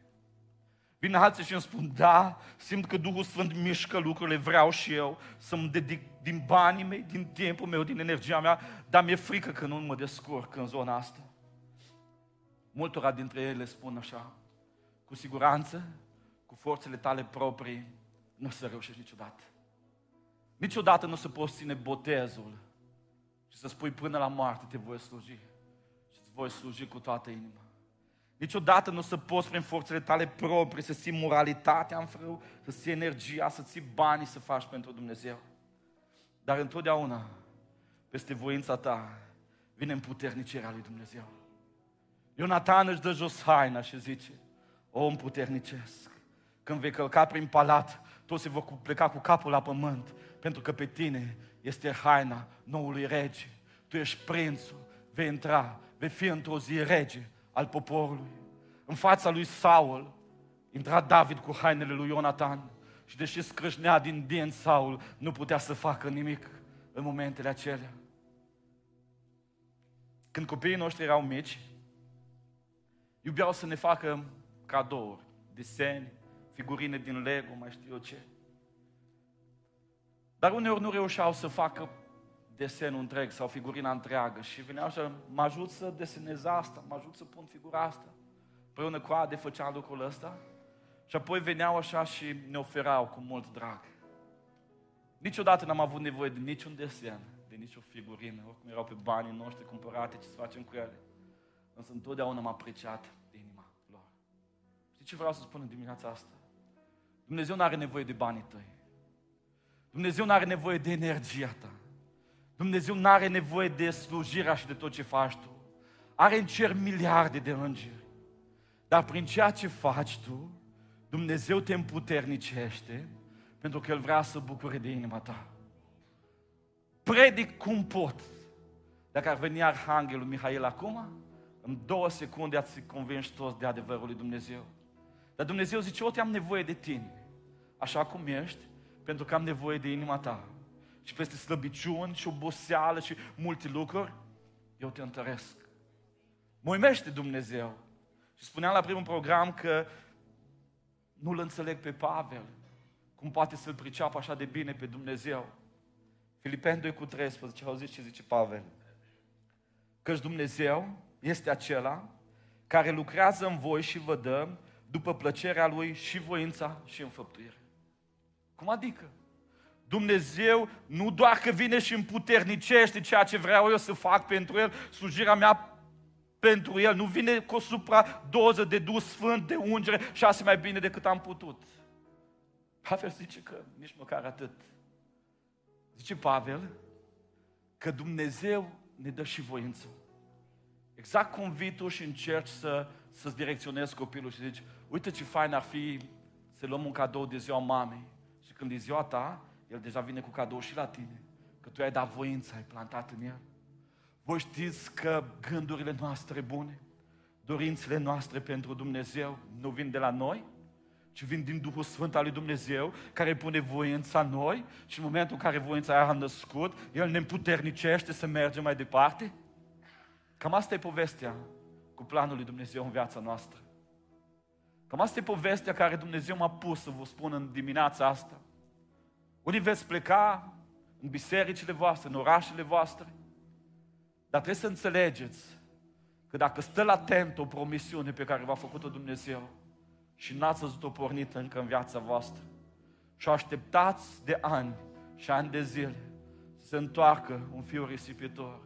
Vin alții și îmi spun, da, simt că Duhul Sfânt mișcă lucrurile, vreau și eu să-mi dedic din banii mei, din timpul meu, din energia mea, dar mi-e frică că nu mă descurc în zona asta. Multora dintre ele spun așa, cu siguranță, cu forțele tale proprii, nu o să reușești niciodată. Niciodată nu o să poți ține botezul și să spui până la moarte te voi sluji și îți voi sluji cu toată inima. Niciodată nu o să poți prin forțele tale proprii să ții moralitatea în frâu, să ții energia, să ții banii să faci pentru Dumnezeu. Dar întotdeauna, peste voința ta, vine împuternicirea lui Dumnezeu. Ionatan își dă jos haina și zice, om puternicesc, când vei călca prin palat, toți se vor pleca cu capul la pământ, pentru că pe tine este haina noului rege. Tu ești prințul, vei intra, vei fi într-o zi rege al poporului. În fața lui Saul intra David cu hainele lui Ionatan și deși scrâșnea din din Saul, nu putea să facă nimic în momentele acelea. Când copiii noștri erau mici, iubeau să ne facă cadouri, deseni, figurine din Lego, mai știu eu ce. Dar uneori nu reușeau să facă desenul întreg sau figurina întreagă și veneau și mă ajut să desenez asta, mă ajut să pun figura asta. Împreună cu Ade făceam lucrul ăsta și apoi veneau așa și ne oferau cu mult drag. Niciodată n-am avut nevoie de niciun desen, de nicio figurină, oricum erau pe banii noștri cumpărate, ce să facem cu ele. Însă întotdeauna am apreciat ce vreau să spun în dimineața asta? Dumnezeu nu are nevoie de banii tăi. Dumnezeu nu are nevoie de energia ta. Dumnezeu nu are nevoie de slujirea și de tot ce faci tu. Are în cer miliarde de îngeri. Dar prin ceea ce faci tu, Dumnezeu te împuternicește pentru că El vrea să bucure de inima ta. Predic cum pot. Dacă ar veni Arhanghelul Mihail acum, în două secunde ați convinși toți de adevărul lui Dumnezeu. Dar Dumnezeu zice, eu te-am nevoie de tine, așa cum ești, pentru că am nevoie de inima ta. Și peste slăbiciuni și oboseală și multe lucruri, eu te întăresc. Mă uimește Dumnezeu. Și spuneam la primul program că nu-L înțeleg pe Pavel. Cum poate să-L priceapă așa de bine pe Dumnezeu. Filipeni 2 cu 13, auziți ce zice Pavel? Căci Dumnezeu este acela care lucrează în voi și vă dă după plăcerea Lui și voința și înfăptuire. Cum adică? Dumnezeu nu doar că vine și împuternicește ceea ce vreau eu să fac pentru El, slujirea mea pentru El, nu vine cu o supra-doză de dus sfânt, de ungere și asta mai bine decât am putut. Pavel zice că nici măcar atât. Zice Pavel că Dumnezeu ne dă și voință. Exact cum vii tu și încerci să, să-ți direcționezi copilul și zici, uite ce fain ar fi să luăm un cadou de ziua mamei. Și când e ziua ta, el deja vine cu cadou și la tine. Că tu ai dat voință, ai plantat în el. Voi știți că gândurile noastre bune, dorințele noastre pentru Dumnezeu nu vin de la noi, ci vin din Duhul Sfânt al lui Dumnezeu, care pune voința în noi și în momentul în care voința aia a născut, El ne împuternicește să mergem mai departe. Cam asta e povestea cu planul lui Dumnezeu în viața noastră. Cam asta e povestea care Dumnezeu m-a pus să vă spun în dimineața asta. Unii veți pleca în bisericile voastre, în orașele voastre, dar trebuie să înțelegeți că dacă stă latent o promisiune pe care v-a făcut-o Dumnezeu și n-ați văzut-o pornită încă în viața voastră și o așteptați de ani și ani de zile să se întoarcă un fiu risipitor,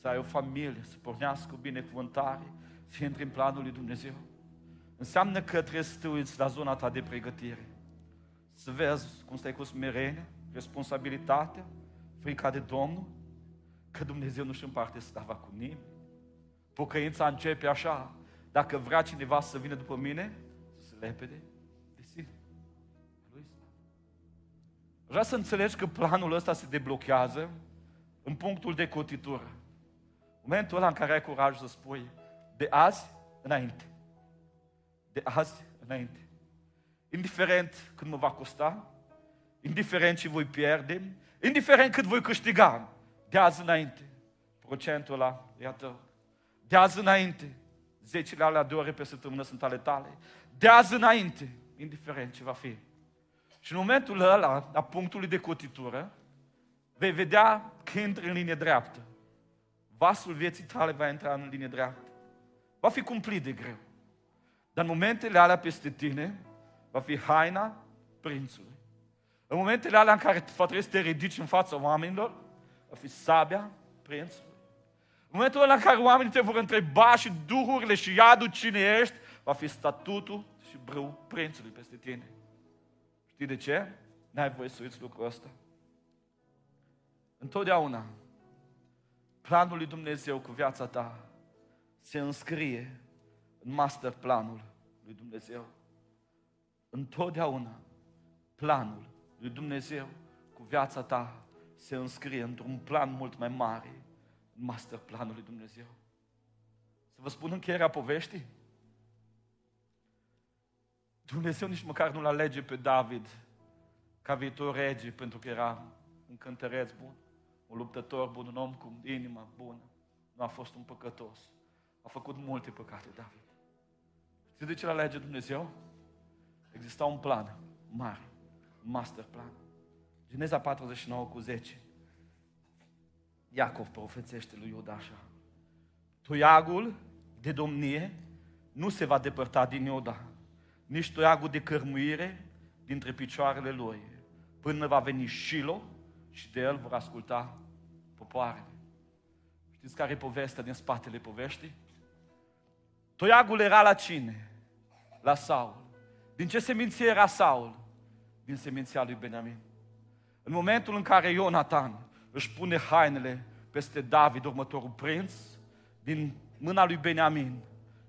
să ai o familie, să pornească cu binecuvântare, să intri în planul lui Dumnezeu, înseamnă că trebuie să te uiți la zona ta de pregătire. Să vezi cum stai cu smerenie, responsabilitatea, frica de Domnul, că Dumnezeu nu-și împarte slava cu nimeni. Pocăința începe așa. Dacă vrea cineva să vină după mine, să se lepede de sine. Lui Vreau să înțelegi că planul ăsta se deblochează în punctul de cotitură. Momentul ăla în care ai curaj să spui de azi înainte. De azi înainte. Indiferent cât mă va costa, indiferent ce voi pierde, indiferent cât voi câștiga, de azi înainte, procentul ăla e a tău. De azi înainte, zecile alea de ore pe săptămână sunt ale tale. De azi înainte, indiferent ce va fi. Și în momentul ăla, a punctului de cotitură, vei vedea că intri în linie dreaptă. Vasul vieții tale va intra în linie dreaptă. Va fi cumplit de greu. Dar în momentele alea peste tine, va fi haina prințului. În momentele alea în care va trebui să te ridici în fața oamenilor, va fi sabia prințului. În momentul ăla în care oamenii te vor întreba și duhurile și iadul cine ești, va fi statutul și brâu prințului peste tine. Știi de ce? N-ai voie să uiți lucrul ăsta. Întotdeauna, planul lui Dumnezeu cu viața ta se înscrie în master planul lui Dumnezeu. Întotdeauna, planul lui Dumnezeu cu viața ta se înscrie într-un plan mult mai mare, în master planul lui Dumnezeu. Să vă spun încheierea poveștii? Dumnezeu nici măcar nu-l alege pe David ca viitor rege, pentru că era un cântăreț bun, un luptător bun, un om cu inima bună. Nu a fost un păcătos. A făcut multe păcate, David. Știți de ce l alege Dumnezeu? Exista un plan mare, un master plan. Geneza 49 cu 10. Iacov profețește lui Iuda așa. Toiagul de domnie nu se va depărta din Iuda, nici toiagul de cărmuire dintre picioarele lui, până va veni Shilo și de el vor asculta popoarele. Știți care e povestea din spatele poveștii? Toiagul era la cine? La Saul. Din ce seminție era Saul? Din seminția lui Benjamin. În momentul în care Ionatan își pune hainele peste David, următorul prinț, din mâna lui Benjamin,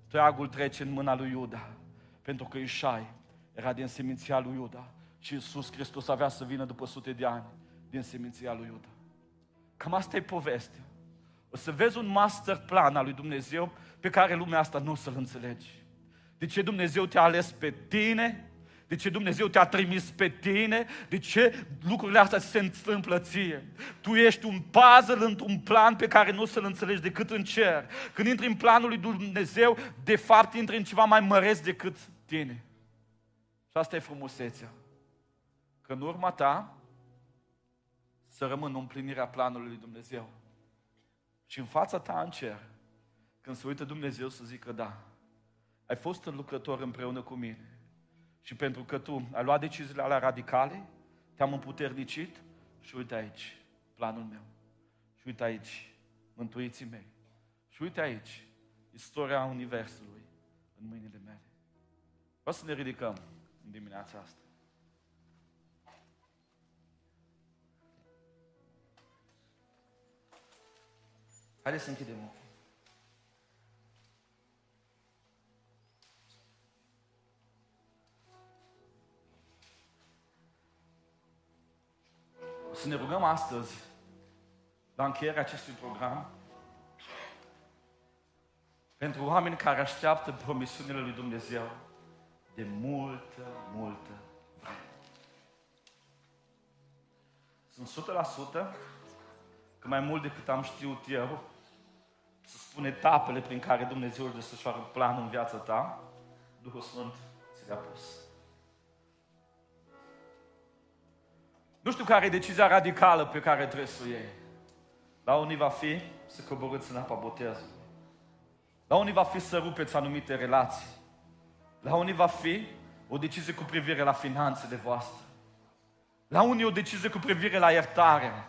toiagul trece în mâna lui Iuda. Pentru că Ișai era din seminția lui Iuda și Iisus Hristos avea să vină după sute de ani din seminția lui Iuda. Cam asta e povestea. O să vezi un master plan al lui Dumnezeu pe care lumea asta nu o să-l înțelegi. De ce Dumnezeu te-a ales pe tine? De ce Dumnezeu te-a trimis pe tine? De ce lucrurile astea se întâmplă ție? Tu ești un puzzle într-un plan pe care nu o să-l înțelegi decât în cer. Când intri în planul lui Dumnezeu, de fapt intri în ceva mai măreț decât tine. Și asta e frumusețea. Că în urma ta să rămână împlinirea planului lui Dumnezeu. Și în fața ta în cer, când se uită Dumnezeu să zică da, ai fost un lucrător împreună cu mine. Și pentru că tu ai luat deciziile alea radicale, te-am împuternicit și uite aici planul meu. Și uite aici mântuiții mei. Și uite aici istoria Universului în mâinile mele. Vreau să ne ridicăm în dimineața asta. Haideți să închidem ochii. Să ne rugăm astăzi, la încheierea acestui program, pentru oameni care așteaptă promisiunile lui Dumnezeu de multă, multă vreme. Sunt 100% că mai mult decât am știut eu, să spun etapele prin care Dumnezeu își desfășoară planul în viața ta, Duhul Sfânt ți le-a pus. Nu știu care e decizia radicală pe care trebuie să o iei. La unii va fi să coborâți în apa botezului. La unii va fi să rupeți anumite relații. La unii va fi o decizie cu privire la finanțele voastre. La unii o decizie cu privire la iertare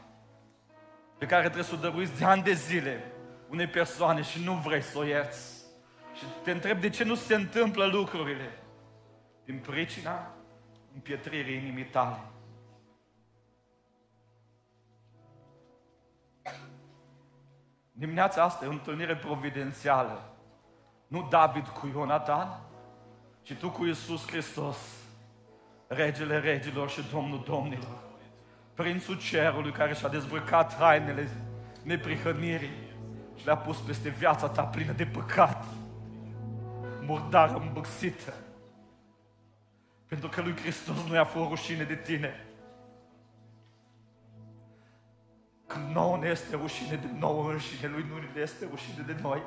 pe care trebuie să o dăruiți de ani de zile unei persoane și nu vrei să o ierți. Și te întreb de ce nu se întâmplă lucrurile. Din pricina împietririi inimii tale. Dimineața asta e o întâlnire providențială. Nu David cu Ionatan, ci tu cu Iisus Hristos, regele regilor și Domnul domnilor. Prințul cerului care și-a dezbrăcat hainele neprihănirii și le-a pus peste viața ta plină de păcat, murdară, îmbăxită. Pentru că lui Hristos nu i-a fost rușine de tine. Când nouă ne este rușine de nouă înșine, lui nu ne este rușine de noi.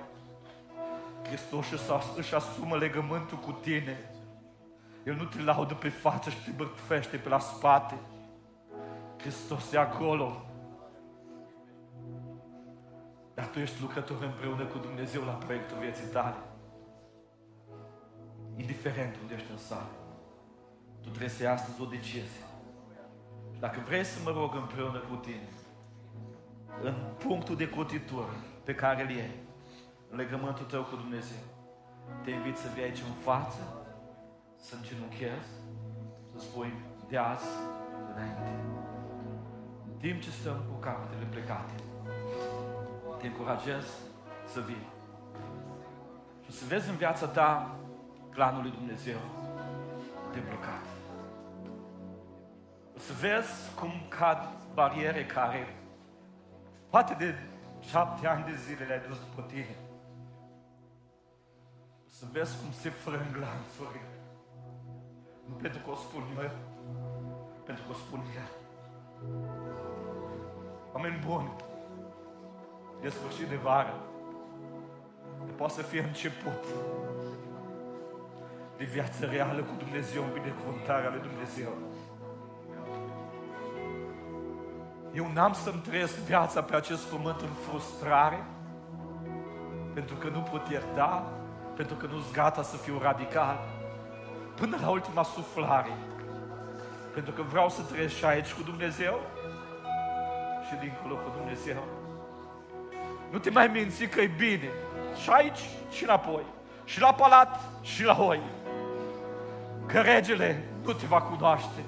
Hristos își asumă legământul cu tine. El nu te laudă pe față și te bărfește pe la spate. Hristos e acolo. Dar tu ești lucrător împreună cu Dumnezeu la proiectul vieții tale. Indiferent unde ești în sală. Tu trebuie să iei astăzi o decizie. Și dacă vrei să mă rog împreună cu tine, în punctul de cotitură pe care îl iei, în legământul tău cu Dumnezeu, te invit să vii aici în față, să îngenunchezi, să spui de azi înainte. În timp ce stăm cu capetele plecate, te încurajez să vii. Și să vezi în viața ta planul lui Dumnezeu deblocat. O să vezi cum cad bariere care poate de șapte ani de zile le-ai dus după tine. O să vezi cum se frâng lanțuri. Nu pentru că o spun eu, pentru că o spun ea. Oameni buni, de sfârșit de vară, poate să fie început de viață reală cu Dumnezeu, în binecuvântarea lui Dumnezeu. Eu n-am să-mi trăiesc viața pe acest pământ în frustrare, pentru că nu pot ierta, pentru că nu-s gata să fiu radical, până la ultima suflare. Pentru că vreau să trăiesc și aici cu Dumnezeu și dincolo cu Dumnezeu. Nu te mai minți că e bine. Și aici și înapoi. Și la palat și la oi că regele nu te va cunoaște.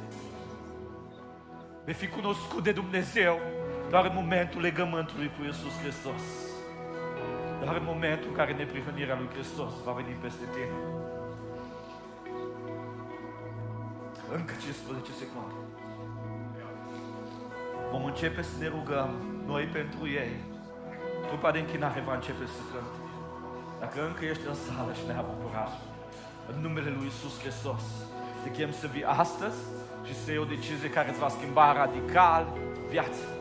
Vei fi cunoscut de Dumnezeu doar în momentul legământului cu Iisus Hristos. Doar în momentul în care neprihănirea lui Hristos va veni peste tine. Încă 15 secunde. Vom începe să ne rugăm noi pentru ei. Trupa de închinare va începe să cânte. Dacă încă ești în sală și ne-a bucurat, în numele Lui Isus Hristos. Te chem să vii astăzi și să iei o decizie care îți va schimba radical viața.